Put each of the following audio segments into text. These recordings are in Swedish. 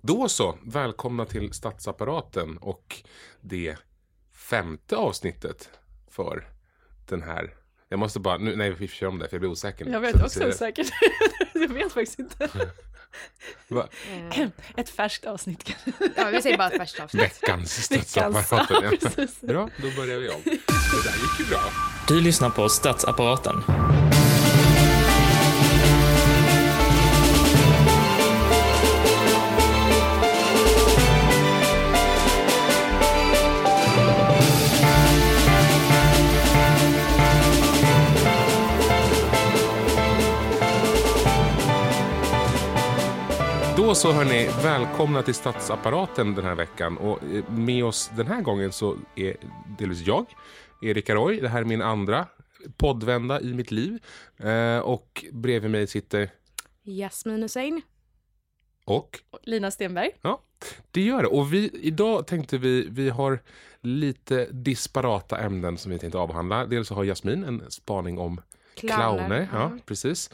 Då så, välkomna till statsapparaten och det femte avsnittet för den här. Jag måste bara, nu, nej vi kör om det för jag blir osäker. Jag vet också osäkert. jag vet faktiskt inte. Va? Ett färskt avsnitt kanske. Ja, vi säger bara första avsnitt. Veckans statsapparaten. ja. Bra, då börjar vi om. Det där gick ju bra. Du lyssnar på Statsapparaten. Då så hörni, välkomna till statsapparaten den här veckan. Och eh, med oss den här gången så är delvis jag, Erik Roy. Det här är min andra poddvända i mitt liv. Eh, och bredvid mig sitter, Jasmin Hussein. och Lina Stenberg. Ja, det gör det. Och vi, idag tänkte vi, vi har lite disparata ämnen som vi tänkte avhandla. Dels så har Jasmin en spaning om clowner. Clowner, ja, ja. precis.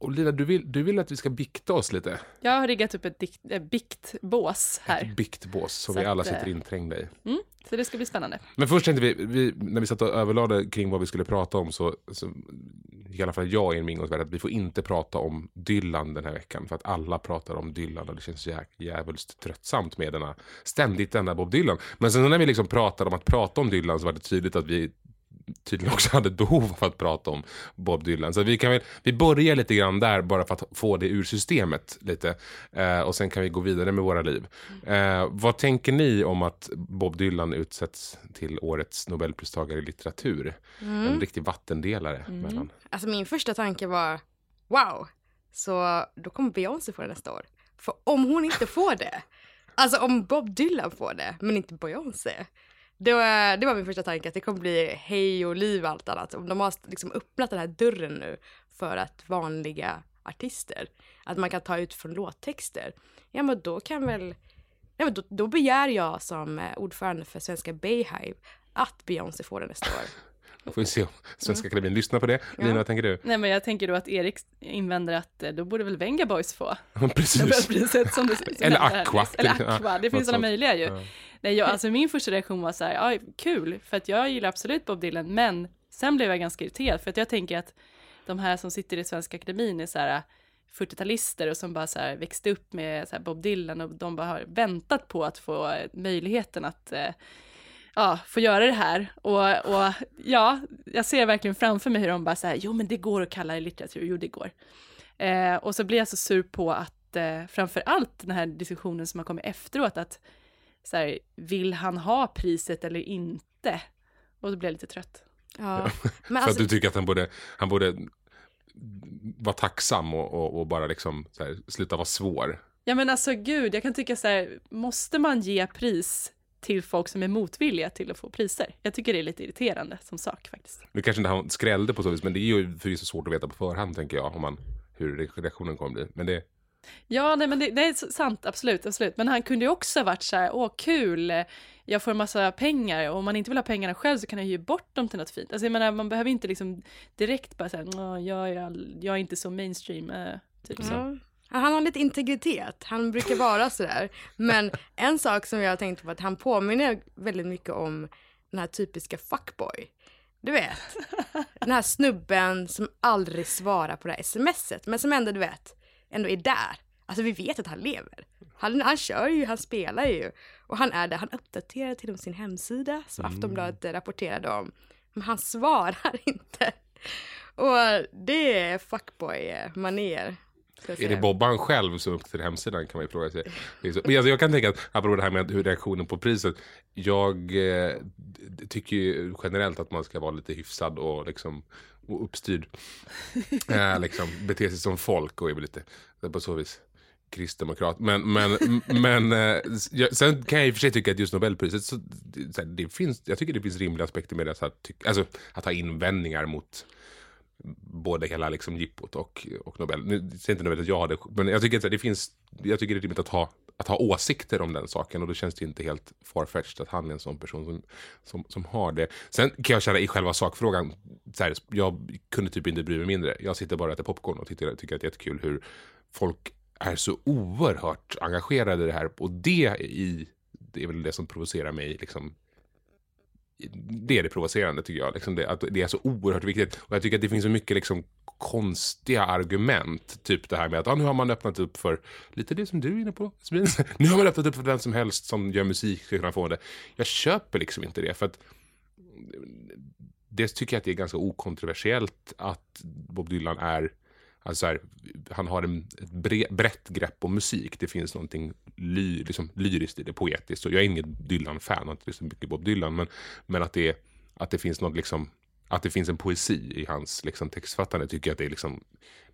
Och Lina, du vill, du vill att vi ska bikta oss lite. Jag har riggat upp ett dikt, äh, biktbås här. Ett biktbås som Så vi alla att, eh, sitter inträngda i. Mm, så det ska bli spännande. Men först tänkte vi, vi, när vi satt och överlade kring vad vi skulle prata om så, så i alla fall jag i min ingångsvärld att vi får inte prata om Dylan den här veckan. För att alla pratar om Dylan och det känns jä, jävligt tröttsamt med denna, ständigt denna Bob Dylan. Men sen när vi liksom pratade om att prata om Dylan så var det tydligt att vi tydligen också hade ett behov av att prata om Bob Dylan. Så vi kan väl, vi börjar lite grann där bara för att få det ur systemet lite. Eh, och sen kan vi gå vidare med våra liv. Eh, vad tänker ni om att Bob Dylan utsätts till årets Nobelpristagare i litteratur? En riktig vattendelare mellan. Alltså min första tanke var wow, så då kommer Beyoncé få det nästa år. För om hon inte får det, alltså om Bob Dylan får det, men inte Beyoncé. Det var, det var min första tanke, att det kommer bli hej och liv och allt annat. Om de har liksom öppnat den här dörren nu för att vanliga artister, att man kan ta ut från låttexter. Ja men då kan väl, ja, men då, då begär jag som eh, ordförande för Svenska Bayhive att Beyoncé får det nästa år. Får vi se om Svenska Akademin lyssnar på det. Lina, vad tänker du? Nej men jag tänker då att Erik invänder att eh, då borde väl Venga Boys få Precis. Nobelpriset som du som Eller Aqua. Eller ja, Aqua, det finns alla möjliga ju. Ja. Nej, jag, alltså min första reaktion var så här, ja, kul, för att jag gillar absolut Bob Dylan, men sen blev jag ganska irriterad, för att jag tänker att de här som sitter i Svenska Akademin är så här 40-talister och som bara så här växte upp med så här Bob Dylan och de bara har väntat på att få eh, möjligheten att eh, ja, få göra det här. Och, och ja, jag ser verkligen framför mig hur de bara här, jo men det går att kalla det litteratur, jo det går. Eh, och så blir jag så sur på att eh, framför allt den här diskussionen som har kommit efteråt, att så här, vill han ha priset eller inte? Och då blir jag lite trött. Ja. För att alltså, du tycker att han borde, han borde vara tacksam och, och, och bara liksom så här, sluta vara svår. Ja men alltså gud, jag kan tycka så här, måste man ge pris till folk som är motvilliga till att få priser? Jag tycker det är lite irriterande som sak faktiskt. Nu kanske inte han skrällde på så vis, men det är ju förvisso svårt att veta på förhand tänker jag, om man, hur reaktionen kommer bli. Men det, Ja, nej men det, det är sant, absolut, absolut. Men han kunde ju också ha varit så här, åh kul, jag får en massa pengar och om man inte vill ha pengarna själv så kan jag ge bort dem till något fint. Alltså jag menar, man behöver inte liksom direkt bara säga, jag, all- jag är inte så mainstream, eh, typ så. Han har lite integritet, han brukar vara sådär. Men en sak som jag har tänkt på att han påminner väldigt mycket om den här typiska fuckboy. Du vet, den här snubben som aldrig svarar på det här smset, men som ändå, du vet, ändå är där. Alltså vi vet att han lever. Han, han kör ju, han spelar ju. Och han är där, han uppdaterar till och med sin hemsida som Mm. Aftonbladet rapporterade om. Men han svarar inte. Och det är fuckboy-manér. Är det. Bobban själv som uppdaterar hemsidan kan man ju fråga sig. Men alltså, jag kan tänka att, apropå det här med hur reaktionen på priset. Jag eh, tycker ju generellt att man ska vara lite hyfsad och liksom och uppstyrd. eh, liksom, bete sig som folk och är lite på så vis kristdemokrat. Men, men, men eh, sen kan jag i och för sig tycka att just Nobelpriset, så, det, så här, det finns, jag tycker det finns rimliga aspekter med det. Så att, tyck- alltså, att ha invändningar mot både hela liksom jippot och, och Nobel. Nu säger inte Nobel att jag har det, men jag tycker, att det finns, jag tycker det är rimligt att ha, att ha åsikter om den saken och då känns det inte helt farfetched att han är en sån person som, som, som har det. Sen kan jag känna i själva sakfrågan, så här, jag kunde typ inte bry mig mindre. Jag sitter bara och äter popcorn och tycker, tycker att det är jättekul hur folk är så oerhört engagerade i det här och det i, det är väl det som provocerar mig liksom det är det provocerande tycker jag. Liksom det, att det är så oerhört viktigt. Och jag tycker att det finns så mycket liksom konstiga argument. Typ det här med att ah, nu har man öppnat upp för lite det som du är inne på. Nu har man öppnat upp för vem som helst som gör musik ska kunna få det. Jag köper liksom inte det. För att eh, dels tycker jag att det är ganska okontroversiellt att Bob Dylan är Alltså här, han har en, ett bre, brett grepp om musik. Det finns någonting ly, liksom, lyriskt i det, poetiskt. Och jag är ingen Dylan-fan, har inte lyssnat mycket på Bob Dylan. Men, men att, det, att det finns något liksom, att det finns en poesi i hans liksom, textfattande tycker jag att det är liksom,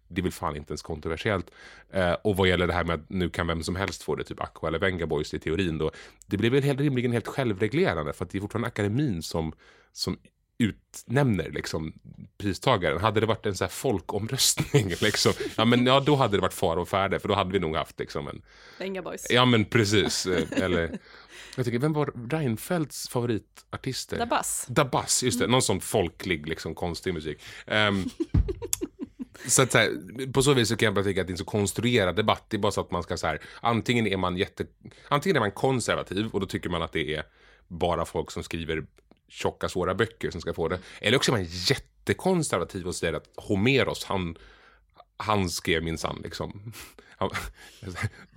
det är väl fan inte ens kontroversiellt. Eh, och vad gäller det här med att nu kan vem som helst få det, typ Aqua eller Venga Boys i teorin då. Det blir väl helt, rimligen helt självreglerande för att det är fortfarande akademin som, som utnämner liksom pristagaren. Hade det varit en så här folkomröstning liksom, ja men ja då hade det varit fara och färde för då hade vi nog haft liksom en, Venga boys. ja men precis, eh, eller jag tycker, vem var Reinfeldts favoritartister? Dabas. Dabas, just det. Någon sån folklig, liksom konstig musik. Ehm, så att så här, på så vis så kan jag bara tycka att det är en så konstruerad debatt. Det är bara så att man ska så här, antingen är man jätte, antingen är man konservativ och då tycker man att det är bara folk som skriver tjocka svåra böcker som ska få det. Eller också är man jättekonservativ och säger att Homeros, han, han skrev minsann liksom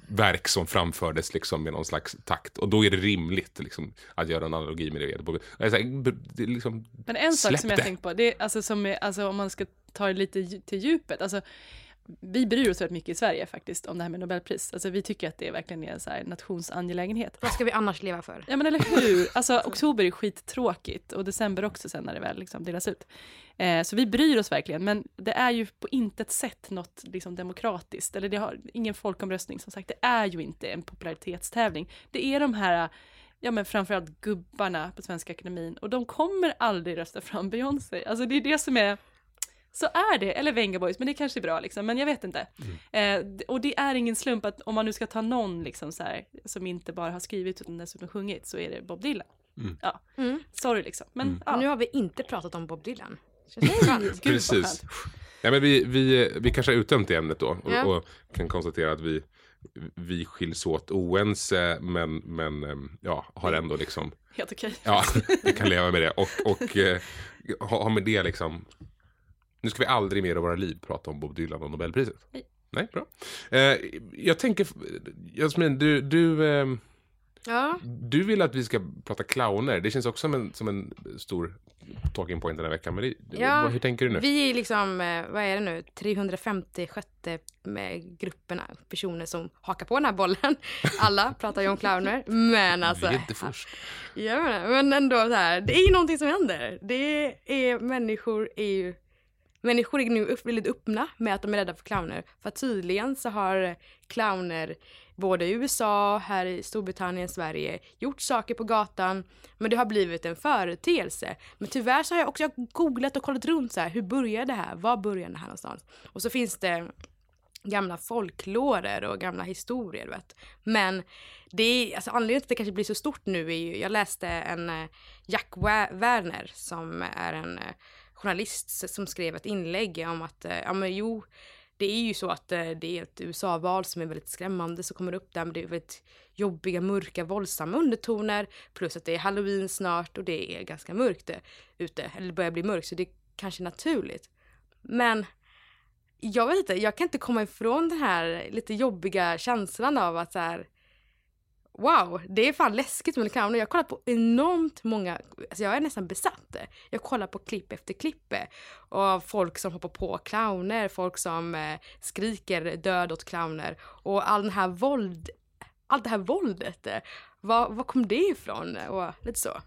verk som framfördes liksom med någon slags takt. Och då är det rimligt liksom, att göra en analogi med det. Det är så här, det är liksom, Men en sak som jag det. tänkt på, det är alltså som är, alltså om man ska ta det lite till djupet, alltså vi bryr oss väldigt mycket i Sverige faktiskt om det här med Nobelpris. Alltså vi tycker att det verkligen är en så här nationsangelägenhet. Vad ska vi annars leva för? Ja men eller hur, alltså oktober är skittråkigt och december också sen när det väl liksom delas ut. Eh, så vi bryr oss verkligen, men det är ju på intet sätt något liksom demokratiskt, eller det har ingen folkomröstning som sagt, det är ju inte en popularitetstävling. Det är de här ja men framförallt gubbarna på Svenska Akademin och de kommer aldrig rösta fram Beyoncé. Alltså det är det som är så är det, eller Venga Boys, men det kanske är bra liksom, men jag vet inte. Eh, d- och det är ingen slump att om man nu ska ta någon liksom så här, som inte bara har skrivit utan dessutom sjungit så är det Bob Dylan. Ja, Mm. sorry liksom. Men ja, Nu har vi inte pratat om Bob Dylan. Precis. Ja, men vi, vi, vi kanske har uttömt det ämnet då och, Ja. och kan konstatera att vi, vi skiljs åt oense men, men ehm, ja, har ändå liksom, Helt okej. ja, vi kan leva med det och, och eh, ha, ha med det liksom, nu ska vi aldrig mer i våra liv prata om Bob Dylan och Nobelpriset. Nej. Nej, bra. Eh, jag tänker, Jasmin, du, du, ehm, Ja. du vill att vi ska prata clowner. Det känns också som en, som en stor talking point den här veckan. Men det, Ja, hur tänker du nu? Vi är liksom, eh, vad är det nu, 350 sjätte med grupperna personer som hakar på den här bollen. Alla pratar ju om clowner, men alltså. vi är inte först. Ja, men ändå så här, det är ju någonting som händer. Det är människor är ju Människor är nu upp, väldigt öppna med att de är rädda för clowner. För tydligen så har clowner både i USA, här i Storbritannien, Sverige gjort saker på gatan. Men det har blivit en företeelse. Men tyvärr så har jag också googlat och kollat runt så här, hur började det här? Var började det här någonstans? Och så finns det gamla folklorer och gamla historier. Vet. Men det är, alltså, anledningen till att det kanske blir så stort nu är ju, jag läste en eh, Jack Werner som är en eh, journalist som skrev ett inlägg om att, eh, ja men jo, det är ju så att eh, det är ett USA-val som är väldigt skrämmande som kommer upp där, men det är väldigt jobbiga, mörka, våldsamma undertoner plus att det är halloween snart och det är ganska mörkt eh, ute, eller det börjar bli mörkt så det är kanske naturligt. Men jag vet inte, jag kan inte komma ifrån den här lite jobbiga känslan av att så här, wow, det är fan läskigt med clowner. Jag har kollat på enormt många, alltså jag är nästan besatt. Jag kollar på klipp efter klipp av folk som hoppar på clowner, folk som eh, skriker död åt clowner och all den här våld, allt det här våldet. Eh, var, var kom det ifrån? Och lite så.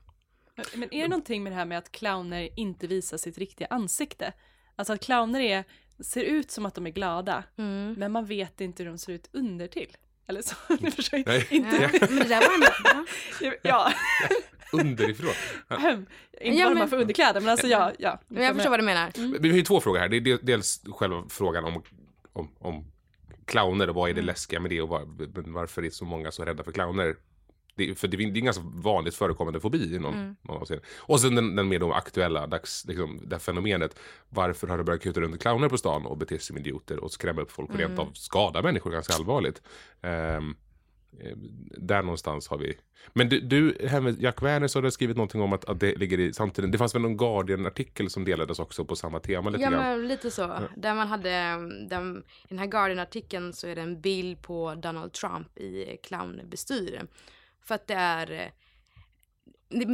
Men är det någonting med det här med att clowner inte visar sitt riktiga ansikte? Alltså att clowner är, ser ut som att de är glada, Mm. men man vet inte hur de ser ut under till. Eller så, ni förstår Nej. inte. Ja, men det där var ändå, ja. Ja, Underifrån. inte Ja, men- får underkläder, men alltså ja. ja Men jag förstår vad du menar. Vi har ju två frågor här. Det är del- dels själva frågan om, om, om clowner och vad är det läskiga med det och var, varför är så många så rädda för clowner? Det, för det är en ganska vanligt förekommande fobi i någon, någon avseende. Och sen den, den mer då aktuella dags, liksom, det här fenomenet. Varför har det börjat kuta runt clowner på stan och bete sig som idioter och skrämma upp folk och rent av skada människor ganska allvarligt. Eh, där någonstans har vi... Men du, du Jack Werner så har du skrivit någonting om att, att det ligger i samtiden. Det fanns väl någon Guardian-artikel som delades också på samma tema lite Ja grann? men lite så. Där man hade, där, i den här Guardian-artikeln så är det en bild på Donald Trump i clownbestyr. För att det är, eh,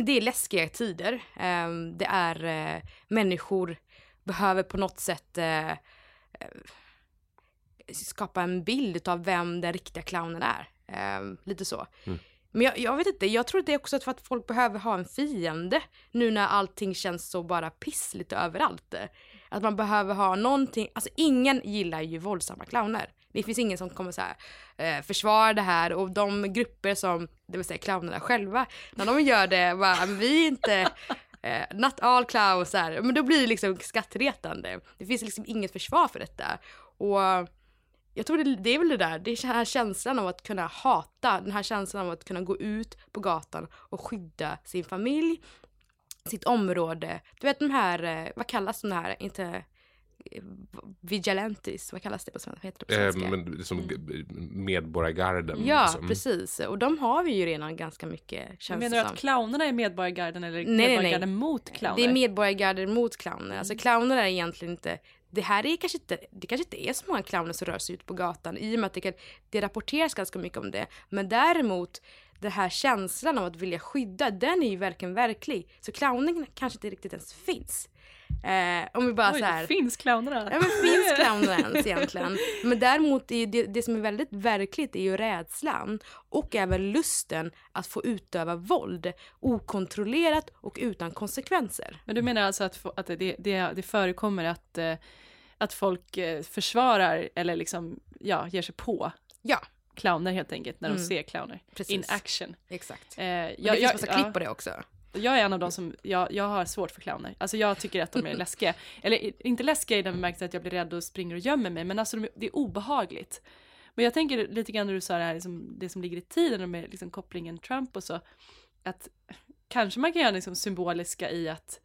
det, är läskiga tider. Eh, Det är, eh, människor behöver på något sätt eh, skapa en bild av vem den riktiga clownen är. Eh, Lite så. Men jag, jag vet inte, jag tror att det är också för att folk behöver ha en fiende nu när allting känns så bara pissligt överallt. Att man behöver ha någonting, alltså ingen gillar ju våldsamma clowner. Det finns ingen som kommer så här, eh, försvara det här och de grupper som, det vill säga clownerna själva, när de gör det, bara, "Men vi är inte, eh, not all clowns här, men då blir det liksom skrattretande. Det finns liksom inget försvar för detta. Och jag tror det, det är väl det där, det är den här känslan av att kunna hata, den här känslan av att kunna gå ut på gatan och skydda sin familj, sitt område. Du vet de här, eh, vad kallas de här, inte eh, vigilantes, vad kallas det på svenska? Heter det på Eh, svenska? men som medborgargarden. ja, liksom. precis. Och de har vi ju redan ganska mycket, känns Menar du att clownerna är medborgargarden eller nej, nej. medborgargarden mot clowner? Det är medborgargarder mot clowner. Alltså clowner är egentligen inte, det här är kanske inte, det kanske inte är så många clowner som rör sig ut på gatan i och med att det, kan, det rapporteras ganska mycket om det. Men däremot den här känslan av att vilja skydda, den är ju verkligen verklig. Så clowning kanske inte riktigt ens finns. Eh, om vi bara Oj, så här, finns clownerna. Ja men finns clowner ens egentligen? Men däremot är det, det som är väldigt verkligt är ju rädslan och även lusten att få utöva våld okontrollerat och utan konsekvenser. Men du menar alltså att, att det, det, det förekommer att, eh, att folk eh, försvarar eller liksom, ja, ger sig på Ja, clowner helt enkelt när de Mm. ser clowner Precis. in action. exakt. Eh, Jag, jag, det finns massa klipp ja, på det också. Jag är en av de som, jag, jag har svårt för clowner. Alltså jag tycker att de är läskiga. Eller inte läskiga i den bemärkelsen att jag blir rädd och springer och gömmer mig, men alltså de, det är obehagligt. Men jag tänker lite grann när du sa det här, liksom, det som ligger i tiden med liksom, kopplingen Trump och så, att kanske man kan göra liksom symboliska i att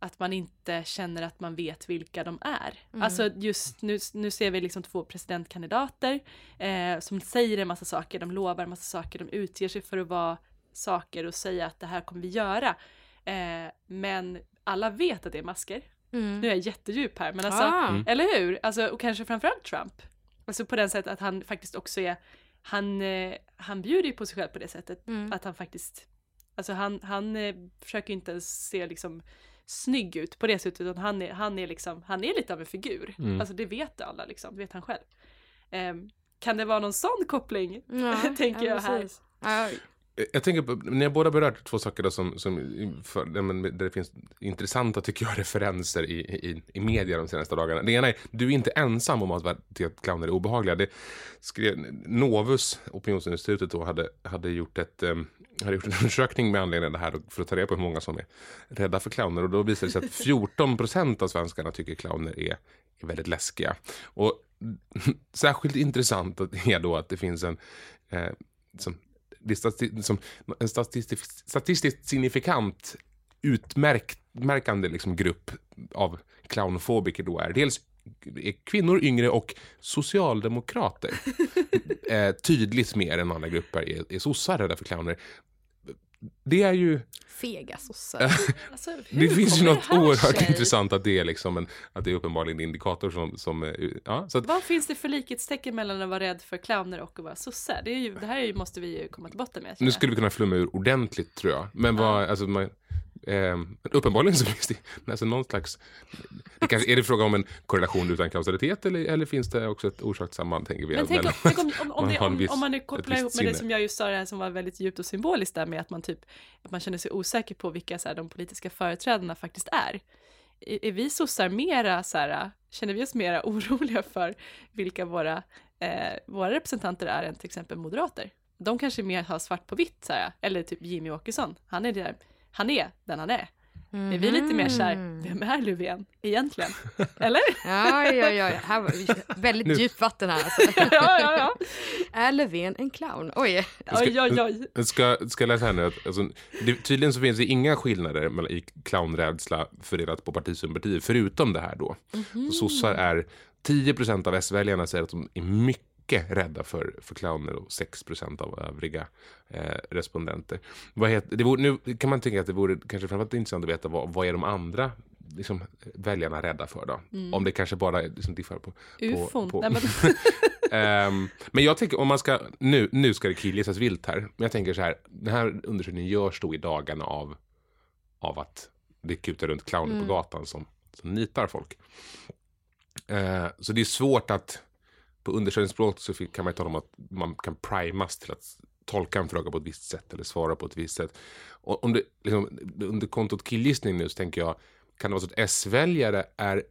att man inte känner att man vet vilka de är. Alltså just nu, nu ser vi liksom två presidentkandidater eh, som säger en massa saker, de lovar en massa saker, de utger sig för att vara saker och säga att det här kommer vi göra. Eh, men alla vet att det är masker. Nu är jag jättedjup här, men alltså, Ah. eller hur? Alltså, och kanske framförallt Trump. Alltså på den sättet att han faktiskt också är, han, eh, han bjuder ju på sig själv på det sättet. Att han faktiskt, alltså han, han eh, försöker inte ens se liksom snygg ut på det sättet, utan han är, han är liksom, han är lite av en figur. Alltså det vet alla liksom, det vet han själv. Ehm, kan det vara någon sån koppling, Ja, tänker ja, jag här. Ja, jag tänker på, ni har båda berört två saker då som, som för, där, det finns intressanta, tycker jag, referenser i, i, i media de senaste dagarna. Det ena är, du är inte ensam om att tycka att clowner är obehagliga. Det skrev, Novus, opinionsinstitutet då, hade, hade gjort ett um, hade gjort en undersökning med anledning av det här för att ta reda på hur många som är rädda för clowner. Och då visade det sig att 14 procent av svenskarna tycker clowner är, är väldigt läskiga. Och särskilt intressant är då att det finns en eh, som, det är stati- som en statistiskt, statistiskt signifikant utmärkande liksom grupp av clownfobiker då är dels är kvinnor, yngre och socialdemokrater. eh, tydligt mer än andra grupper är, är sossar rädda för clowner. Det är ju, Fega sossar. Alltså, hur det finns ju något oerhört sig? intressant att det är liksom en, att det är uppenbarligen en indikator som, som ja, så att, Vad finns det för likhetstecken mellan att vara rädd för clowner och att vara sosse? Det, är ju, det här måste vi ju komma till botten med. nu skulle vi kunna flumma ur ordentligt tror jag. Men vad, alltså, man, eh, uppenbarligen så finns det alltså, någon slags, det kanske, är det fråga om en korrelation utan kausalitet eller, eller finns det också ett orsakssamband tänker vi? Men tänk om, tänk om, om, om, man det, om, viss- om man nu kopplar ihop med det sinne. som jag just sa, det här som var väldigt djupt och symboliskt där med att man typ, att man känner sig osäker på vilka så här, de politiska företrädarna faktiskt är. Är, är vi sossar mera så här, känner vi oss mera oroliga för vilka våra, eh, våra representanter är än till exempel moderater? De kanske mer har svart på vitt så här, eller typ Jimmy Åkesson, han är där, han är den han är. Är vi lite mer så här, vem är Löfven egentligen? Eller? Ja, ja, ja. Här var väldigt djupt vatten här alltså. ja, ja, ja. Är Löfven en clown? Oj. Oj, oj, oj. Jag ska, ska jag läsa här nu att alltså, det, tydligen så finns det inga skillnader mellan, i clownrädsla fördelat på partisympatier förutom det här då. Så sossar är 10% av S-väljarna säger att de är mycket rädda för, för clowner och 6% av övriga eh, respondenter. Vad heter, det vore, nu kan man tänka att det vore kanske framförallt intressant att veta vad, vad är de andra liksom, väljarna rädda för då? Om det kanske bara liksom diffar på... på, Ufon. på Nej, men, Ehm, men jag tänker om man ska, nu, nu ska det killgissas vilt här. Men jag tänker så här, den här undersökningen görs då i dagarna av, av att det kutar runt clowner på gatan som, som nitar folk. Eh, så det är svårt att, på undersökningsspråk så kan man ju tala om att man kan primas till att tolka en fråga på ett visst sätt eller svara på ett visst sätt. Och om det, liksom, under kontot killgissning nu så tänker jag, kan det vara så att S-väljare är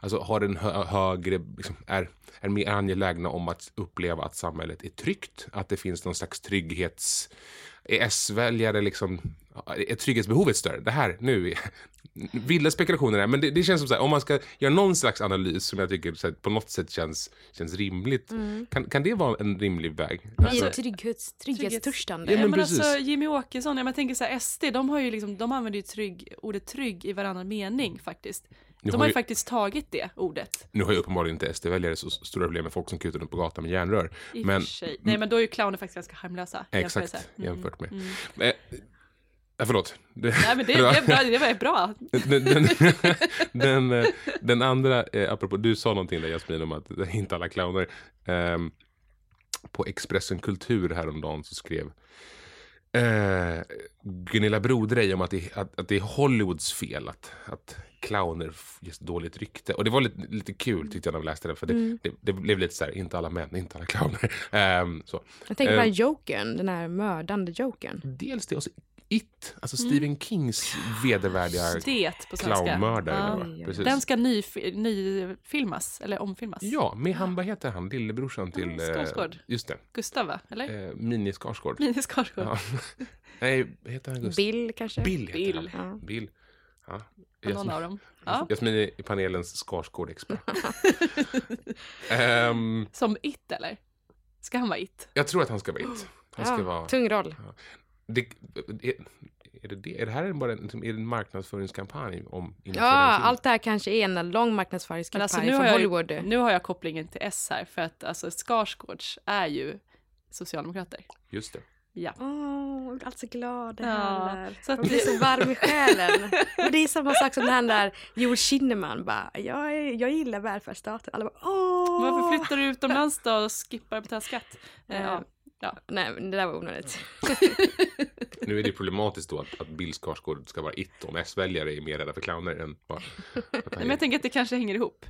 alltså har en hö högre, liksom, är, är mer angelägna om att uppleva att samhället är tryggt. Att det finns någon slags trygghets... Är S-väljare liksom... Är trygghetsbehovet större? Det här, nu, vilda spekulationer här, men det, det känns som så här, om man ska göra någon slags analys som jag tycker så här, på något sätt känns, känns rimligt. Kan, kan det vara en rimlig väg? Alltså, ett trygghets, trygghetstörstande. Ja, Ja, men men alltså. Jimmy Åkesson, jag tänker så här, SD, de har ju liksom, de använder ju trygg, ordet trygg i varannan mening faktiskt. Nu De har ju ju- faktiskt tagit det ordet. nu har ju uppenbarligen inte SD-väljare så stora problem med folk som kutar runt på gatan med järnrör. I Men, för sig. Nej men då är ju clowner faktiskt ganska harmlösa. exakt. Mm. jämfört med. Eh, eh, förlåt. Det- Nej men det, det, är bra, det var bra. den, den, den, eh, den andra, eh, apropå, du sa någonting där Jasmin om att inte alla clowner. Ehm, på Expressen Kultur häromdagen så skrev eh, Gunilla Brodrej om att det, att, att det är Hollywoods fel att, att clowner ges dåligt rykte. Och det var lite, lite kul tyckte jag när jag läste det. För det, det, det blev lite så här, inte alla män, inte alla clowner. Ehm, så. Jag tänker på Eh, den här jokern, den här mördande jokern. Dels det och så It, alltså Stephen Kings vedervärdiga clownmördare. Ja. Den ska ny, nyfilmas, eller omfilmas. Ja, med han, vad heter han, lillebrorsan till... Ja, Skarsgård. Eh, just det, Gustav va? Eller? eh, Mini Skarsgård. Linus Skarsgård. Ja. Nej, heter han? Gustav? Bill kanske? Bill heter Bill. han. Ja. Bill. Ja. Ja, Någon av dem. Ja. Jasmin är panelens Skarsgård-expert. Ehm, Som It eller? Ska han vara It? jag tror att han ska vara it. Han ska Ja, vara... Tung roll. Det, är, är, det det? är det här bara en, liksom, är det en marknadsföringskampanj om Ja, allt det här kanske är en lång marknadsföringskampanj alltså, nu, från har jag, Hollywood. nu har jag kopplingen till S här, för att alltså, Skarsgårds är ju socialdemokrater. Just det. Ja. Åh, jag blir alltså glad Ja, så att Jag blir så varm i själen. Men det är samma sak som den här där Joel Kinnaman bara, jag, är, jag gillar välfärdsstaten. Alla bara, åh! Varför flyttar du utomlands då och skippar att betala skatt? Eh, ja. Ja. Nej, det där var onödigt. Nu är det problematiskt då att, att Bill Skarsgård ska vara it om S-väljare är mer rädda för clowner än han Men jag tänker att det kanske hänger ihop.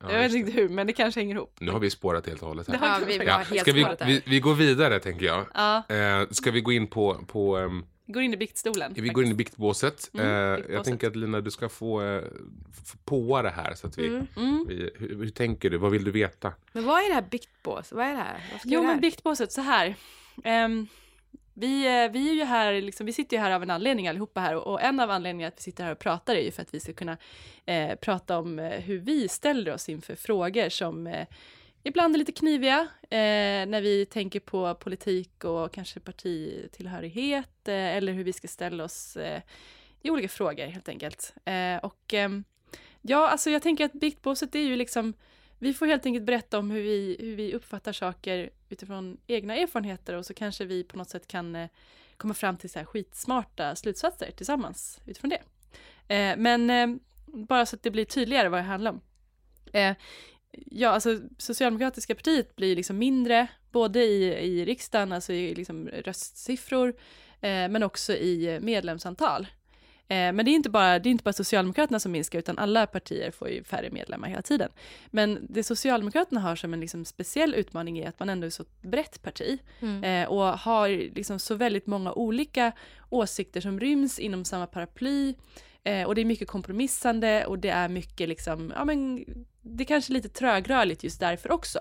Ja, jag vet inte hur, men det kanske hänger ihop. Nu har vi spårat helt och hållet här. Ja, vi, vi Ja, ska vi, vi, vi går vidare tänker jag. Ja, Eh, ska vi gå in på, på ehm, går in i biktstolen. vi går in i biktbåset. Mm, eh, Jag biktbåset. tänker att Lina, du ska få, eh, få påa det här. Så att vi, Mm. vi, hur, hur tänker du? Vad vill du veta? Men vad är det här biktbås? Vad är det här? Jo, det här? men biktbåset, så här. Ehm, vi, eh, vi är ju här, liksom, vi sitter ju här av en anledning allihopa här och, och en av anledningarna att vi sitter här och pratar är ju för att vi ska kunna eh, prata om hur vi ställer oss inför frågor som eh, ibland är lite kniviga eh, när vi tänker på politik och kanske partitillhörighet eh, eller hur vi ska ställa oss eh, i olika frågor helt enkelt. Eh, och ehm, ja, alltså jag tänker att biktbåset är ju liksom vi får helt enkelt berätta om hur vi, hur vi uppfattar saker utifrån egna erfarenheter och så kanske vi på något sätt kan eh, komma fram till så här skitsmarta slutsatser tillsammans utifrån det. Eh, men eh, bara så att det blir tydligare vad det handlar om. Eh, Ja, alltså Socialdemokratiska partiet blir liksom mindre, både i, i riksdagen, alltså i liksom röstsiffror, eh, men också i medlemsantal. Eh, men det är, inte bara, det är inte bara Socialdemokraterna som minskar, utan alla partier får ju färre medlemmar hela tiden. Men det Socialdemokraterna har som en liksom speciell utmaning är att man ändå är så brett parti Mm. eh, och har liksom så väldigt många olika åsikter som ryms inom samma paraply. Eh, och det är mycket kompromissande och det är mycket liksom, ja men det är kanske lite trögrörligt just därför också.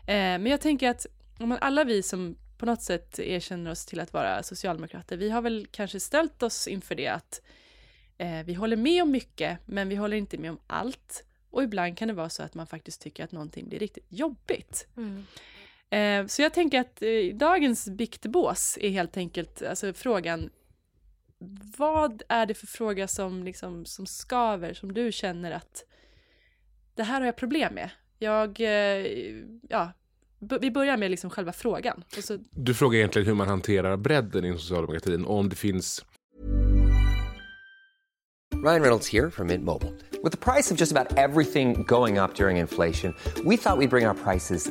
Eh, men jag tänker att om alla vi som på något sätt erkänner oss till att vara socialdemokrater, vi har väl kanske ställt oss inför det att eh, vi håller med om mycket, men vi håller inte med om allt. Och ibland kan det vara så att man faktiskt tycker att någonting blir riktigt jobbigt. Mm. Eh, så jag tänker att eh, dagens biktbås är helt enkelt alltså frågan vad är det för fråga som, liksom, som skaver, som du känner att det här har jag problem med? Jag, eh, ja, vi börjar med liksom själva frågan. Och så, Du frågar egentligen hur man hanterar bredden inom socialdemokratin och om det finns Ryan Reynolds here from Mint Mobile. With the price of just about everything going up during inflation, we thought we'd bring our prices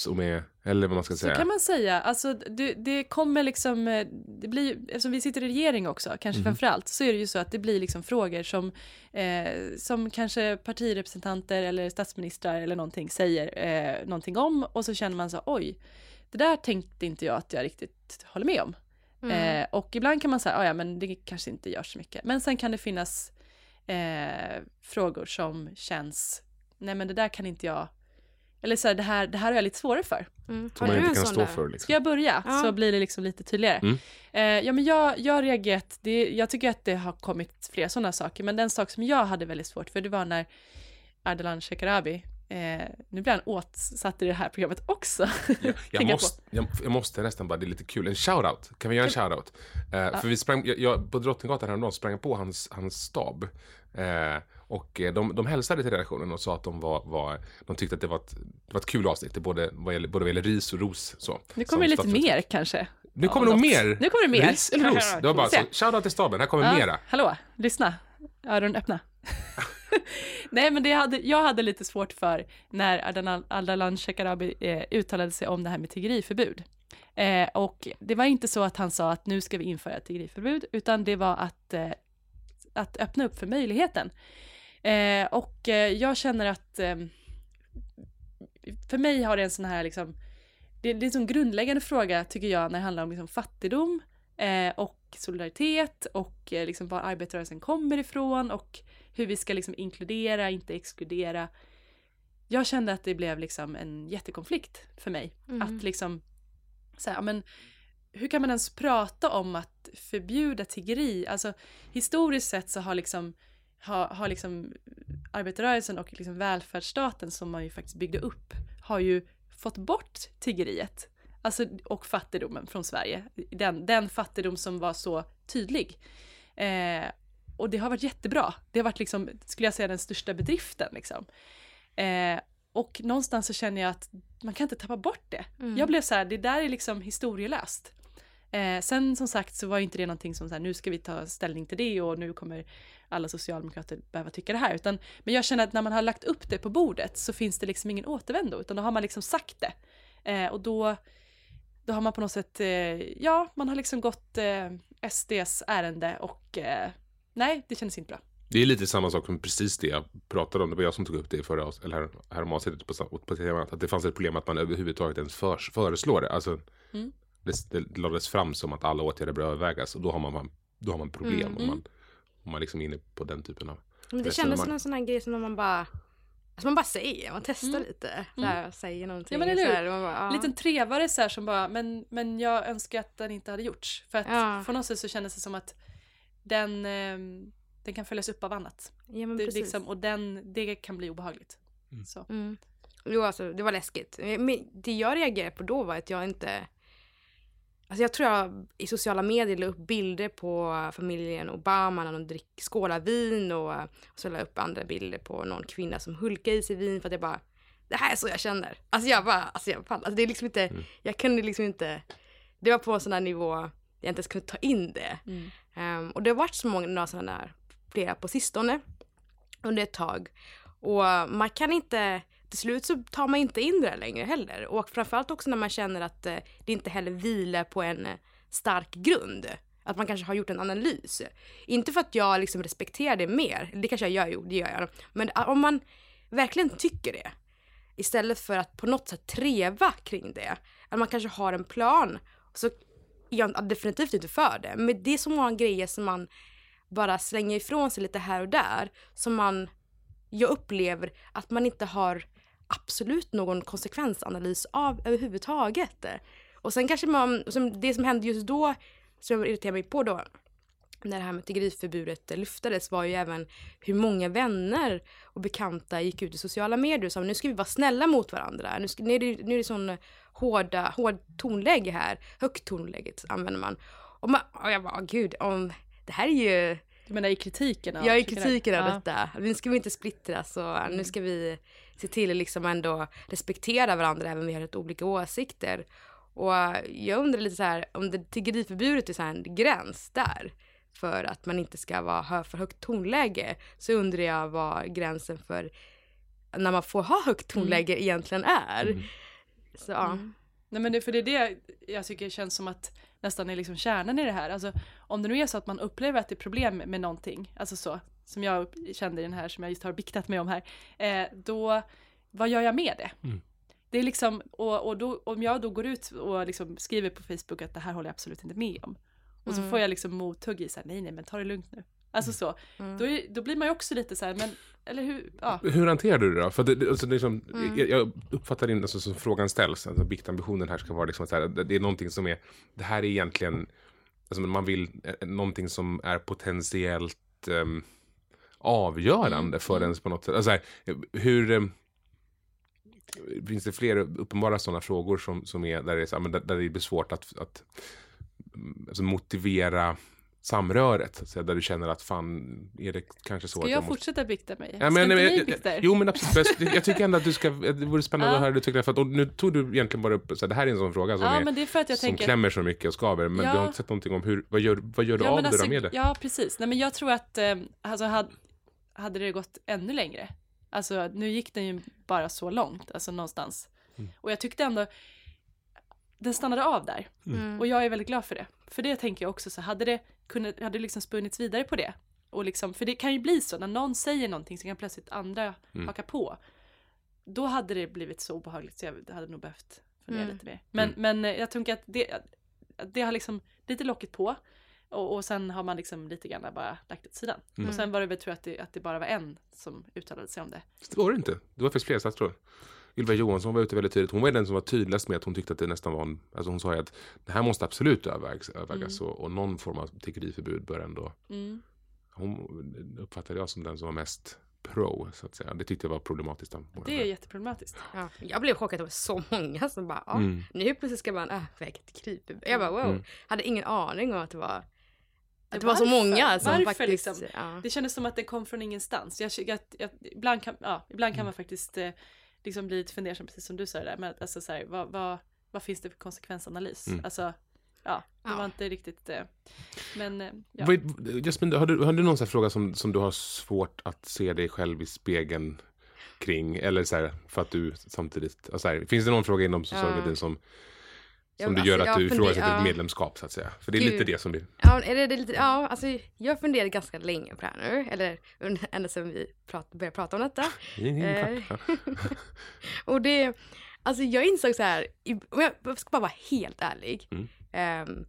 som är, eller vad man ska så säga. kan man säga, alltså det, det kommer liksom, eh, det blir, eftersom vi sitter i regering också, kanske framför allt, så är det ju så att det blir liksom frågor som, eh, som kanske partirepresentanter eller statsministrar eller någonting säger eh, någonting om och så känner man så oj, det där tänkte inte jag att jag riktigt håller med om. Eh, och ibland kan man säga, "Ah, ja men det kanske inte gör så mycket. Men sen kan det finnas eh, frågor som känns, nej men det där kan inte jag, eller så här, det här, det här har jag lite svårare för. Mm. som Har man du inte en kan stå där? för. Liksom. Ska jag börja Ja. så blir det liksom lite tydligare. Mm. Eh, ja men jag, jag har reagerat, det, jag tycker att det har kommit flera sådana saker, men den sak som jag hade väldigt svårt för det var när Ardalan Shekarabi, eh, nu blir han åtsatt i det här programmet också. Jag, jag, måste, jag, jag måste nästan bara, det är lite kul, en shoutout. Kan vi göra en shoutout? Eh, För vi sprang, jag, jag, på Drottninggatan häromdagen sprang jag på hans, hans stab. Eh, och eh, de, de hälsade till redaktionen och sa att de, var, var, de tyckte att det var ett, det var ett kul avsnitt, både vad gäller, både vad gäller ris och ros. Så, Nu kommer det lite mer kanske. Nu kommer Ja, nog mer. Nu kommer det mer. Ris eller ros? Det var bara så, shoutout till staben, här kommer Ja, mera. Hallå, lyssna. Öron öppna. Nej men det hade, jag hade lite svårt för när Ardalan, Ardalan Shekarabi eh, uttalade sig om det här med tiggeriförbud. Eh, och det var inte så att han sa att nu ska vi införa ett tiggeriförbud, utan det var att, eh, att öppna upp för möjligheten. Eh, och eh, jag känner att eh, för mig har det en sån här liksom, det, det är en sån grundläggande fråga tycker jag när det handlar om liksom fattigdom eh, och solidaritet och eh, liksom var arbetarrörelsen kommer ifrån och hur vi ska liksom inkludera, inte exkludera. Jag kände att det blev liksom en jättekonflikt för mig. Att liksom, så här, men hur kan man ens prata om att förbjuda tiggeri? Alltså historiskt sett så har liksom, har, har liksom arbetarrörelsen och liksom välfärdsstaten som man ju faktiskt byggde upp har ju fått bort tiggeriet. Alltså, och fattigdomen från Sverige. Den, den fattigdom som var så tydlig. Eh, och det har varit jättebra. Det har varit liksom, skulle jag säga, den största bedriften liksom. Eh, och någonstans så känner jag att man kan inte tappa bort det. Jag blev så här, det där är liksom historielöst. Eh, sen som sagt så var inte det någonting som så här, nu ska vi ta ställning till det och nu kommer alla socialdemokrater behöva tycka det här. Utan, men jag känner att när man har lagt upp det på bordet så finns det liksom ingen återvändo utan då har man liksom sagt det. Eh, och då, då har man på något sätt, eh, ja, man har liksom gått eh, SDs ärende och eh, nej, det kändes inte bra. Det är lite samma sak som precis det jag pratade om. Det var jag som tog upp det i förra eller här, här om avsnittet på, på temat. Att det fanns ett problem att man överhuvudtaget ens för, föreslår det. Alltså, Mm. det, det lades fram som att alla åtgärder bör övervägas. Och då har man, då har man problem. Mm. Om, man, om man liksom är inne på den typen av Men det kändes som en sån här grej som när man bara Alltså man bara säger, man testar lite. Så här, säger någonting. Mm. Ja, men eller så hur? bara, ja. liten trevare så här som bara, men, men jag önskar att den inte hade gjorts. För att Ja. på något sätt så kändes det som att den, ehm, den kan följas upp av annat. Ja men Det, precis. liksom, och den, det kan bli obehagligt. Så. Mm. Jo, alltså, det var läskigt. Men det jag reagerade på då var att jag inte... Alltså jag tror jag i sociala medier la upp bilder på familjen Obama när de drick, skålar vin och, och så la jag upp andra bilder på någon kvinna som hulkar i sig vin för att jag bara det här är så jag känner. Alltså jag bara, alltså jag pallar. Alltså det är liksom inte, jag kunde liksom inte, det var på en sån här nivå jag inte ens kunde ta in det. Ehm, och det har varit så många några sådana där, flera på sistone under ett tag. Och man kan inte, till slut så tar man inte in det där längre heller. Och framförallt också när man känner att eh, det inte heller vilar på en eh, stark grund. Att man kanske har gjort en analys. Inte för att jag liksom respekterar det mer, det kanske jag gör, jo det gör jag. Men ah, om man verkligen tycker det, istället för att på något sätt treva kring det, att man kanske har en plan, så är jag definitivt inte för det. Men det är så många grejer som man bara slänger ifrån sig lite här och där, som man jag upplever att man inte har absolut någon konsekvensanalys av överhuvudtaget. Och sen kanske man, som det som hände just då, som jag irriterade mig på då, när det här med tiggeriförbudet lyftades var ju även hur många vänner och bekanta gick ut i sociala medier och sa nu ska vi vara snälla mot varandra. Nu, ska, nu, är, det, nu är det sån hårda, hård tonläge här. Högt tonläge använder man. Och, man, och jag bara, gud, om, det här är ju du menar i kritiken? av är tycker kritiken av Ja. detta. Nu ska vi inte splittras och nu ska vi se till att liksom ändå respektera varandra även om vi har olika åsikter. Och jag undrar lite så här om det tiggeriförbudet är så här en gräns där för att man inte ska vara hö- för högt tonläge så undrar jag vad gränsen för när man får ha högt tonläge egentligen är. Så ja. Nej men det, för det är det jag tycker känns som att nästan är liksom kärnan i det här. Alltså om det nu är så att man upplever att det är problem med någonting, alltså så, som jag kände i den här som jag just har biktat mig om här, eh, då, vad gör jag med det? Det är liksom, och, och då, om jag då går ut och liksom skriver på Facebook att det här håller jag absolut inte med om. Och så får jag liksom mothugg i så här, nej nej men ta det lugnt nu. Alltså så, då, är, då blir man ju också lite så här, men, eller hur, ja. Hur hanterar du det då? För det, det- alltså, det är liksom, Mm. jag, jag uppfattar in, alltså, som frågan ställs, alltså, biktambitionen här ska vara liksom så här, det det är någonting som är, det här är egentligen, alltså, man vill, eh, någonting som är potentiellt ehm, avgörande Mm. för ens på något sätt. Alltså, här, hur, ehm, finns det fler uppenbara sådana frågor som, som är, där det, är, så här, men där, där det blir svårt att, att mm, alltså, motivera samröret, så att säga, där du känner att fan, är det kanske så Ska att jag måste fortsätta bikta mig? Ja, Ska men, inte nej, ni bikta er? jo men absolut, jag, jag tycker ändå att du ska, det vore spännande Ja. att höra hur du tycker det, för att, och nu tog du egentligen bara upp, så här, det här är en sån fråga som, Ja, är, men det är för att jag som tänker- klämmer så mycket och skaver, men Ja. du har inte sett någonting om hur, vad gör, vad gör du av men det alltså, då med det? Ja, precis. Nej, men jag tror att eh, alltså, hade, hade det gått ännu längre. Alltså, nu gick den ju bara så långt, alltså någonstans. Mm. Och jag tyckte ändå, den stannade av där. Mm. Och jag är väldigt glad för det. För det tänker jag också, så hade det kunnat, hade liksom spunnits vidare på det. Och liksom, för det kan ju bli så, när någon säger någonting så kan plötsligt andra Mm. haka på. Då hade det blivit så obehagligt så jag hade nog behövt fundera Mm. lite mer. Men, Mm. men eh, jag tänker att det, det har liksom lite locket på. Och, och sen har man liksom lite grann bara lagt åt sidan. Mm. Och sen var det väl tror jag att det, att det bara var en som uttalade sig om det. Det var det inte. Det var faktiskt flera statsråd. Ylva Johansson var ute väldigt tydligt. Hon var den som var tydligast med att hon tyckte att det nästan var en, alltså hon sa ju att det här måste absolut övervägas, övervägas och, och någon form av tiggeriförbud bör ändå, Mm. hon uppfattade jag som den som var mest pro, så att säga. Det tyckte jag var problematiskt. Det är jätteproblematiskt. Ja, jag blev chockad att det var så många som bara, ja, Mm. nu plötsligt ska man överväga ett krypförbud. Jag bara wow, Mm. hade ingen aning om att det var Att det var så många som Varför faktiskt... liksom? Ja. Det kändes som att det kom från ingenstans. Jag, jag, jag, ibland, kan, ja, ibland Mm. kan man faktiskt eh, liksom bli lite fundersam, precis som du sa det där. Men alltså, så här, vad, vad, vad finns det för konsekvensanalys? Mm. Alltså, ja, det Ja. var inte riktigt... Eh, men, eh, ja. Jasmin, har du, har du någon sån här fråga som, som du har svårt att se dig själv i spegeln kring? Eller så här, för att du samtidigt... Alltså här, finns det någon fråga inom socialdemokratin som, Ja, som men du gör alltså, att du ifrågasätter ja. ett medlemskap så att säga? För det är Gud. lite det som blir... Ja, är det, det är lite, ja, alltså jag funderar ganska länge på det här nu. Eller ända sedan vi prat, började prata om detta. Eh. Och det, alltså jag insåg så här, om jag ska bara vara helt ärlig. Mm. Ehm,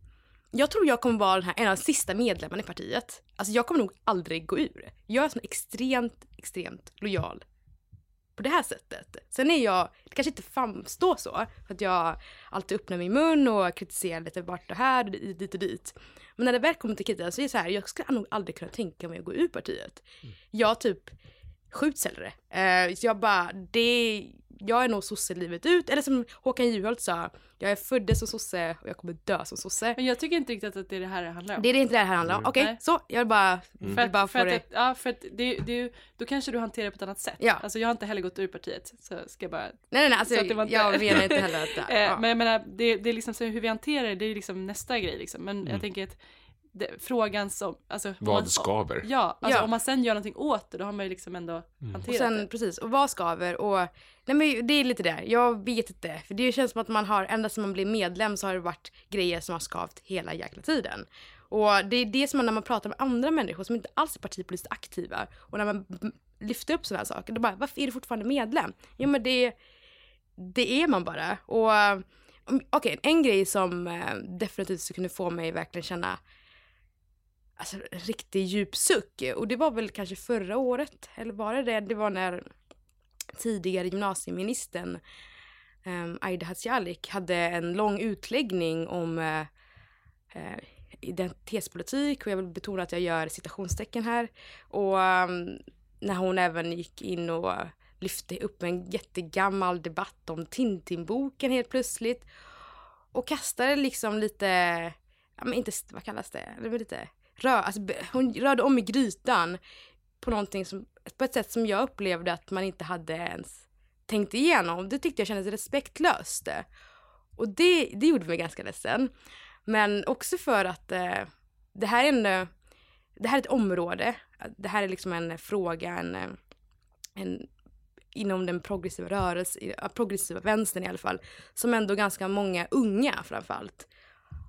jag tror jag kommer vara den här, en av de sista medlemmarna i partiet. Alltså jag kommer nog aldrig gå ur. Jag är så extremt, extremt lojal på det här sättet. Sen är jag, det kanske inte framstår så, för att jag alltid öppnar min mun och kritiserar lite vart och här, och dit och dit. Men när det väl kommer till kritan så är det så här, jag skulle nog aldrig kunna tänka mig att gå ur partiet. Jag typ skjuts hellre. Eh, så jag bara, det, jag är nog sosse livet ut. Eller som Håkan Juholt sa, jag är född som sosse och jag kommer dö som sosse. Men jag tycker inte riktigt att det är det här det handlar om. Det är inte det här handlar om. Okej, Nej. så jag vill bara, För vill att, bara för få att, det. ja, för att det, det, då kanske du hanterar det på ett annat sätt. Ja. Alltså jag har inte heller gått ur partiet. Så ska jag bara... Nej, nej, nej, alltså, så att det var inte- jag menar inte heller att... Eh, ja. Men jag menar, det, det är liksom så hur vi hanterar det, det är liksom nästa grej liksom. Men Mm. jag tänker att det, frågan som, alltså. Vad man, skaver? Ja, alltså Ja. om man sen gör någonting åt det, då har man ju liksom ändå Mm. hanterat Och sen, det. precis, och vad skaver och nej men det är lite det, jag vet inte. För det känns som att man har, ända sedan man blev medlem så har det varit grejer som har skavt hela jäkla tiden. Och det är det som man, när man pratar med andra människor som inte alls är partipolitiskt aktiva och när man lyfter upp sådana här saker, då bara, varför är du fortfarande medlem? Jo men det, det är man bara. Och om- okej, en grej som eh, definitivt skulle kunna få mig verkligen känna alltså, en riktig djup suck. Och det var väl kanske förra året, eller var det det? Det var när tidigare gymnasieministern um, Aida Hadzialic hade en lång utläggning om uh, uh, identitetspolitik och jag vill betona att jag gör citationstecken här. Och um, när hon även gick in och lyfte upp en jättegammal debatt om Tintin-boken helt plötsligt. Och kastade liksom lite, ja men inte, vad kallas det, det lite rör, alltså, hon rörde om i grytan på någonting som, på ett sätt som jag upplevde att man inte hade ens tänkt igenom. Det tyckte jag kändes respektlöst. Och det, det gjorde mig ganska ledsen. Men också för att eh, det här är en, eh, det här är ett område, det här är liksom en fråga, en, eh, en inom den progressiva rörelsen, progressiva vänstern i alla fall, som ändå ganska många unga framförallt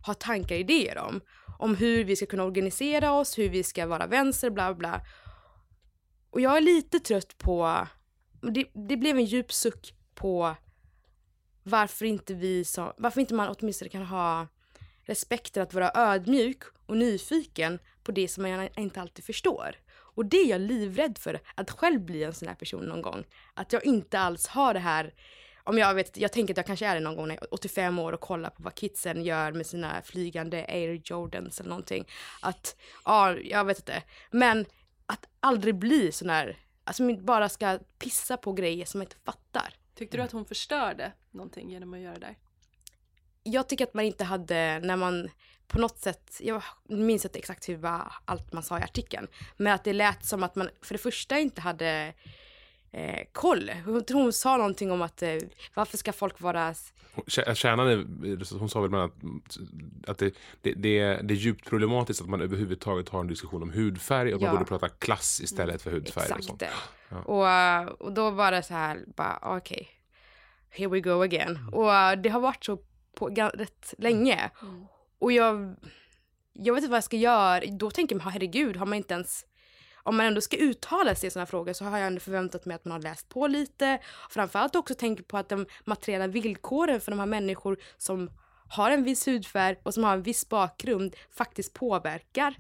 har tankar och idéer om. Om hur vi ska kunna organisera oss, hur vi ska vara vänster, bla bla. Och jag är lite trött på, det, det blev en djup suck på varför inte vi som, varför inte man åtminstone kan ha respekten att vara ödmjuk och nyfiken på det som man inte alltid förstår. Och det är jag livrädd för, att själv bli en sån här person någon gång. Att jag inte alls har det här, om jag vet, jag tänker att jag kanske är det någon gång när jag är 85 år och kollar på vad kidsen gör med sina flygande Air Jordans eller någonting. Att, ja, jag vet inte. Men att aldrig bli sån här, alltså bara ska pissa på grejer som man inte fattar. Tyckte du att hon förstörde någonting genom att göra det där? jag tycker att man inte hade, när man på något sätt, jag minns inte exakt hur allt man sa i artikeln, men att det lät som att man för det första inte hade eh, koll. Hon, hon sa någonting om att eh, varför ska folk vara... Kä- Kärnan är, hon sa väl bland annat att det, det, det, är, det är djupt problematiskt att man överhuvudtaget har en diskussion om hudfärg och Ja. man borde prata klass istället för hudfärg. och Exakt sånt. det. Ja. Och, eh, och då var det så här, bara okej, here we go again. Och eh, det har varit så på rätt länge. Och jag, jag vet inte vad jag ska göra. Då tänker man, herregud, har man inte ens om man ändå ska uttala sig i sådana frågor så har jag ändå förväntat mig att man har läst på lite. Framförallt också tänker på att de materiella villkoren för de här människor som har en viss hudfärg och som har en viss bakgrund faktiskt påverkar.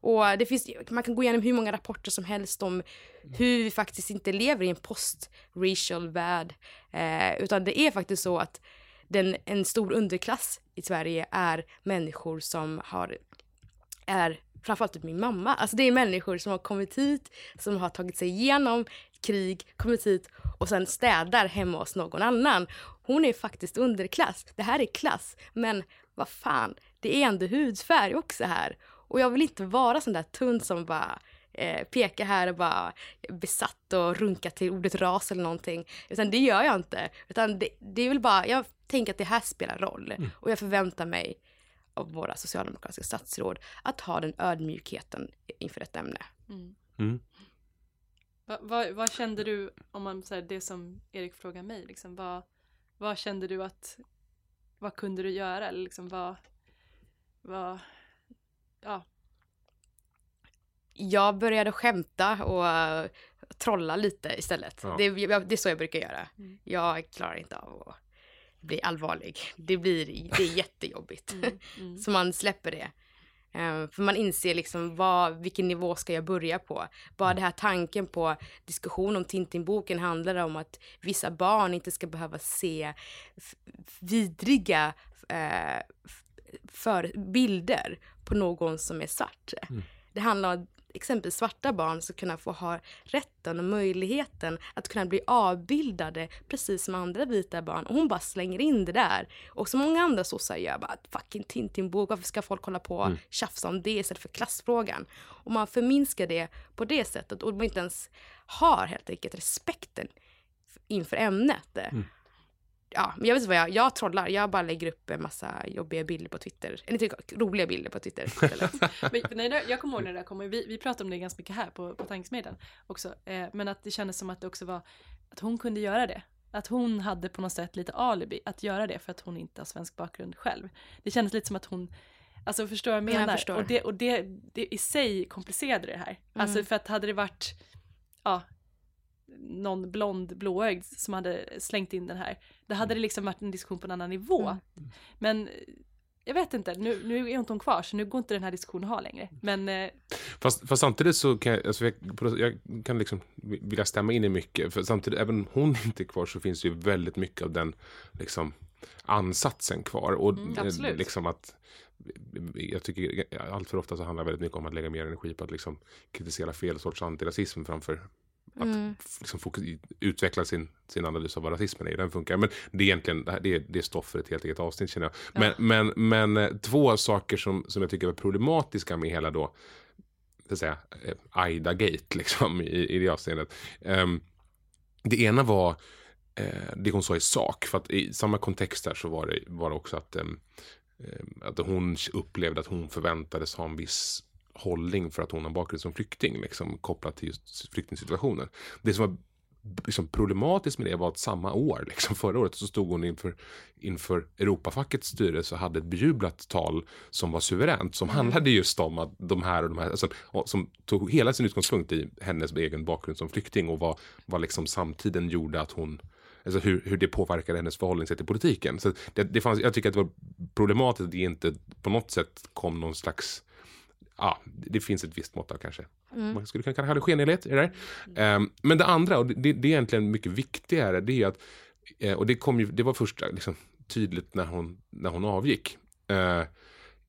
Och det finns, man kan gå igenom hur många rapporter som helst om hur vi faktiskt inte lever i en post-racial värld. Eh, utan det är faktiskt så att den, en stor underklass i Sverige är människor som har, är framförallt typ min mamma. Alltså det är människor som har kommit hit, som har tagit sig igenom krig, kommit hit och sen städar hemma hos någon annan. Hon är faktiskt underklass. Det här är klass. Men vad fan, det är ändå hudfärg också här. Och jag vill inte vara sån där tunn som bara eh, pekar här och bara besatt och runkar till ordet ras eller någonting. Utan det gör jag inte. Utan det, det är väl bara, jag tänker att det här spelar roll. Och jag förväntar mig av våra socialdemokratiska statsråd att ha den ödmjukheten inför detta ämne. Mm. Va, vad, vad kände du, om man säger det som Erik frågar mig, liksom, vad, vad kände du att, vad kunde du göra? Eller liksom, vad, vad, ja, Jag började skämta och trolla lite istället. Ja. Det, jag, det är så jag brukar göra. Jag klarar inte av att bli allvarlig. Det, blir, det är jättejobbigt. så man släpper det. Eh, för man inser liksom vad, vilken nivå ska jag börja på? Bara det här tanken på diskussion om Tintin-boken handlar om att vissa barn inte ska behöva se vidriga eh, f- för bilder på någon som är svart. Det handlar om att exempelvis svarta barn ska kunna få ha rätten och möjligheten att kunna bli avbildade precis som andra vita barn. Och hon bara slänger in det där. Och så många andra sossar gör bara fucking Tintin-bok, varför ska folk hålla på och tjafsa om det istället för klassfrågan? Och man förminskar det på det sättet och man inte ens har helt enkelt respekten inför ämnet. Ja, men jag vet inte vad jag, jag trollar. Jag bara lägger upp en massa jobbiga bilder på Twitter. Eller inte roliga bilder på Twitter. Men, nej, jag kommer ihåg när det där kom, vi, vi pratade om det ganska mycket här på, på tankesmedjan också, eh, men att det kändes som att det också var, att hon kunde göra det. Att hon hade på något sätt lite alibi att göra det för att hon inte har svensk bakgrund själv. Det kändes lite som att hon, alltså förstår vad jag Jag menar? förstår. och det, och det, det i sig komplicerade det här. Alltså för att hade det varit, ja, någon blond blåögd som hade slängt in den här, då hade det liksom varit en diskussion på en annan nivå. Men eh, jag vet inte, nu, nu är inte hon kvar så nu går inte den här diskussionen att ha längre. Men eh, Fast, fast samtidigt så kan jag, alltså jag, jag kan liksom vilja stämma in i mycket. För samtidigt, även om hon inte är kvar så finns det ju väldigt mycket av den liksom, ansatsen kvar. Och eh, absolut. liksom att jag tycker allt för ofta så handlar det väldigt mycket om att lägga mer energi på att liksom kritisera fel sorts antirasism framför att f- liksom fokus, utveckla sin, sin analys av vad rasismen är. Den funkar. Men det är egentligen det, det, är, det är stoff för ett helt eget avsnitt känner jag. Men, men, men eh, två saker som, som jag tycker var problematiska med hela då så att säga, eh, Aida-gate liksom, i, i det avseendet. Ehm, det ena var eh, det hon sa i sak, för att i samma kontext där så var det, var det också att, ehm, att hon upplevde att hon förväntades ha en viss hållning för att hon har bakgrund som flykting, liksom, kopplat till just flyktingsituationen. Det som var liksom problematiskt med det var att samma år, liksom förra året, så stod hon inför, inför Europafackets styrelse och hade ett bejublat tal som var suveränt, som handlade just om att de här och de här, alltså, som tog hela sin utgångspunkt i hennes egen bakgrund som flykting och vad, vad liksom samtiden gjorde att hon Alltså hur, hur det påverkade hennes förhållningssätt till politiken. Så det, det fanns, jag tycker att det var problematiskt att det inte på något sätt kom någon slags ja, det finns ett visst mått av kanske. Man skulle kunna kalla det skenhelighet i det där. Ehm, men det andra, och det, det är egentligen mycket viktigare, det är att, eh, och det, kom ju, det var först liksom, tydligt när hon, när hon avgick, eh,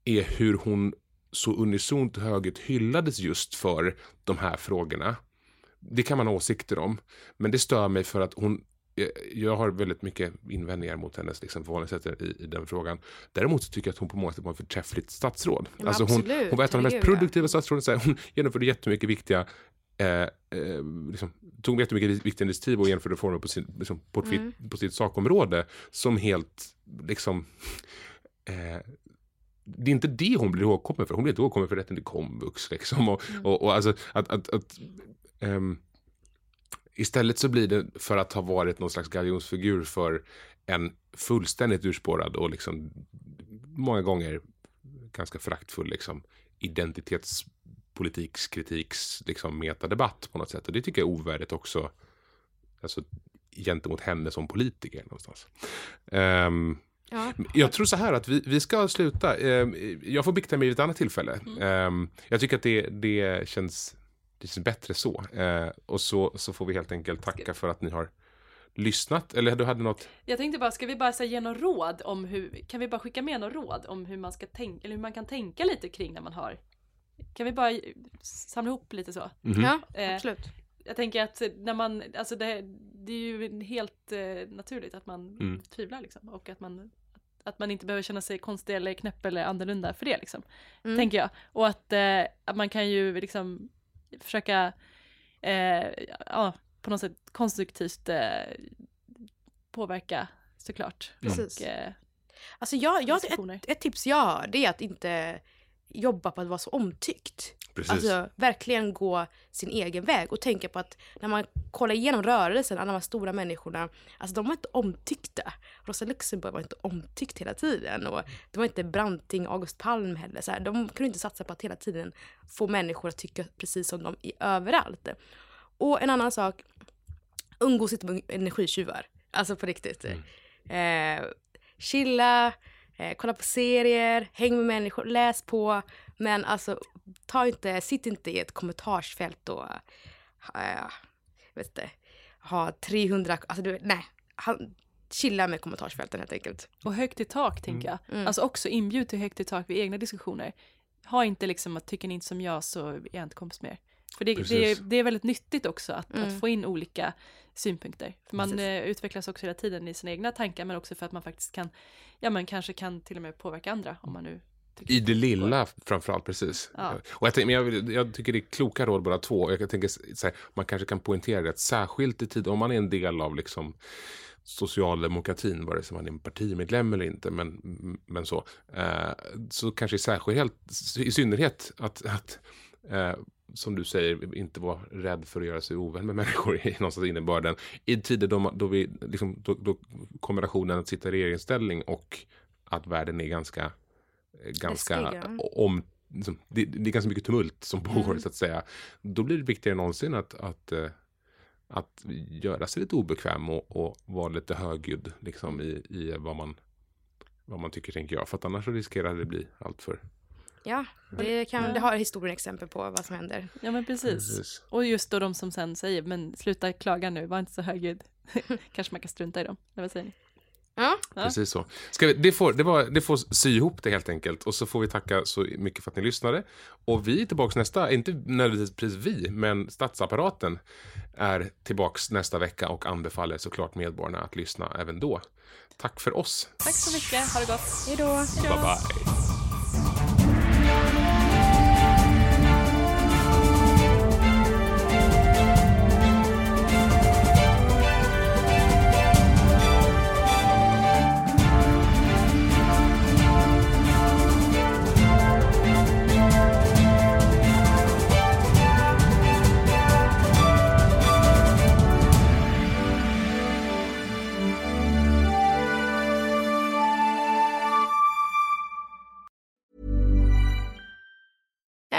är hur hon så unisont högt hyllades just för de här frågorna. Det kan man ha åsikter om, men det stör mig för att hon jag har väldigt mycket invändningar mot hennes liksom, förhållningssätt i, i den frågan. Däremot så tycker jag att hon på många sätt var ett förträffligt statsråd. men alltså hon, hon var ett av de mest ja. produktiva statsråden. Så här, hon genomförde jättemycket viktiga eh, eh, liksom, tog jättemycket viktiga initiativ och genomförde reformer på, sin, liksom, på, sitt, på sitt sakområde som helt liksom eh, det är inte det hon blir ihågkommen för. Hon blir inte ihågkommen för rätten till komvux. Liksom. Och, och, och alltså, att, att, att, ehm, istället så blir det för att ha varit någon slags galjonsfigur för en fullständigt urspårad och liksom många gånger ganska föraktfull liksom, identitetspolitikskritiks liksom, metadebatt på något sätt. Och det tycker jag är ovärdigt också alltså, gentemot henne som politiker någonstans. Ehm, Ja. jag tror så här att vi, vi ska sluta. Ehm, jag får bikta mig vid ett annat tillfälle. Ehm, jag tycker att det, det, känns, det känns bättre så. Ehm, och så, så får vi helt enkelt tacka för att ni har lyssnat. Eller du hade något? jag tänkte bara, ska vi bara här, ge något råd om hur, kan vi bara skicka med något råd om hur man ska tänka, eller hur man kan tänka lite kring när man har, kan vi bara samla ihop lite så? Ja, Eh, absolut. Jag tänker att när man, alltså det, det är ju helt eh, naturligt att man Mm. tvivlar liksom och att man, att, att man inte behöver känna sig konstig eller knäpp eller annorlunda för det liksom. Mm. Tänker jag. Och att, eh, att man kan ju liksom försöka eh, ja, på något sätt konstruktivt eh, påverka såklart. Precis. Och, eh, Alltså jag, jag, ett, ett tips jag har det är att inte jobba på att vara så omtyckt. Precis. Alltså verkligen gå sin egen väg och tänka på att när man kollar igenom rörelsen, alla de här stora människorna, alltså de var inte omtyckta. Rosa Luxemburg var inte omtyckt hela tiden och det var inte Branting, August Palm heller. Så här, de kunde inte satsa på att hela tiden få människor att tycka precis som dem i överallt. Och en annan sak, umgås inte med energitjuvar. Alltså på riktigt. Eh, chilla, eh, kolla på serier, häng med människor, läs på. Men alltså, ta inte, sitt inte i ett kommentarsfält och eh, vet inte, ha 300, alltså du, nej. Han, chilla med kommentarsfälten helt enkelt. Och högt i tak tänker jag. Mm. Alltså också inbjud till högt i tak vid egna diskussioner. Ha inte liksom att tycker ni inte som jag så är jag inte kompis med er. För det, det, det är väldigt nyttigt också att, Mm. att få in olika synpunkter. För man Precis. eh, utvecklas också hela tiden i sina egna tankar men också för att man faktiskt kan, ja men kanske kan till och med påverka andra om man nu tycker I det lilla framförallt, precis. Ja. Och jag, tänker, men jag, vill- jag tycker det är kloka råd båda två. Jag tänker så här, man kanske kan poängtera det, att särskilt i tid, om man är en del av liksom socialdemokratin, vare sig man är en partimedlem eller inte, men, men så, eh, så kanske i särskilt, i synnerhet att, att eh, som du säger, inte vara rädd för att göra sig ovän med människor i någonstans innebörden. I tider då, då, vi, liksom, då, då kombinationen att sitta i regeringsställning och att världen är ganska, eh, ganska om, liksom, det, det är ganska mycket tumult som pågår Mm. så att säga. Då blir det viktigare än någonsin att, att, eh, att göra sig lite obekväm och, och vara lite högljudd liksom, i, i vad, man, vad man tycker, tänker jag. För att annars riskerar det bli allt för... Ja, det, kan, det har historien exempel på vad som händer. Ja men precis. Precis. Och just då de som sen säger, men sluta klaga nu, var inte så högljudd. kanske man kan strunta i dem. Eller vad säger ni? Ja. Precis så. Ska vi, det, får, det, var, det får sy ihop det helt enkelt. Och så får vi tacka så mycket för att ni lyssnade. Och vi är tillbaka nästa, inte nödvändigtvis vi, men statsapparaten är tillbaks nästa vecka och anbefaller såklart medborgarna att lyssna även då. Tack för oss. Tack så mycket, ha det gott. hej då. Bye bye.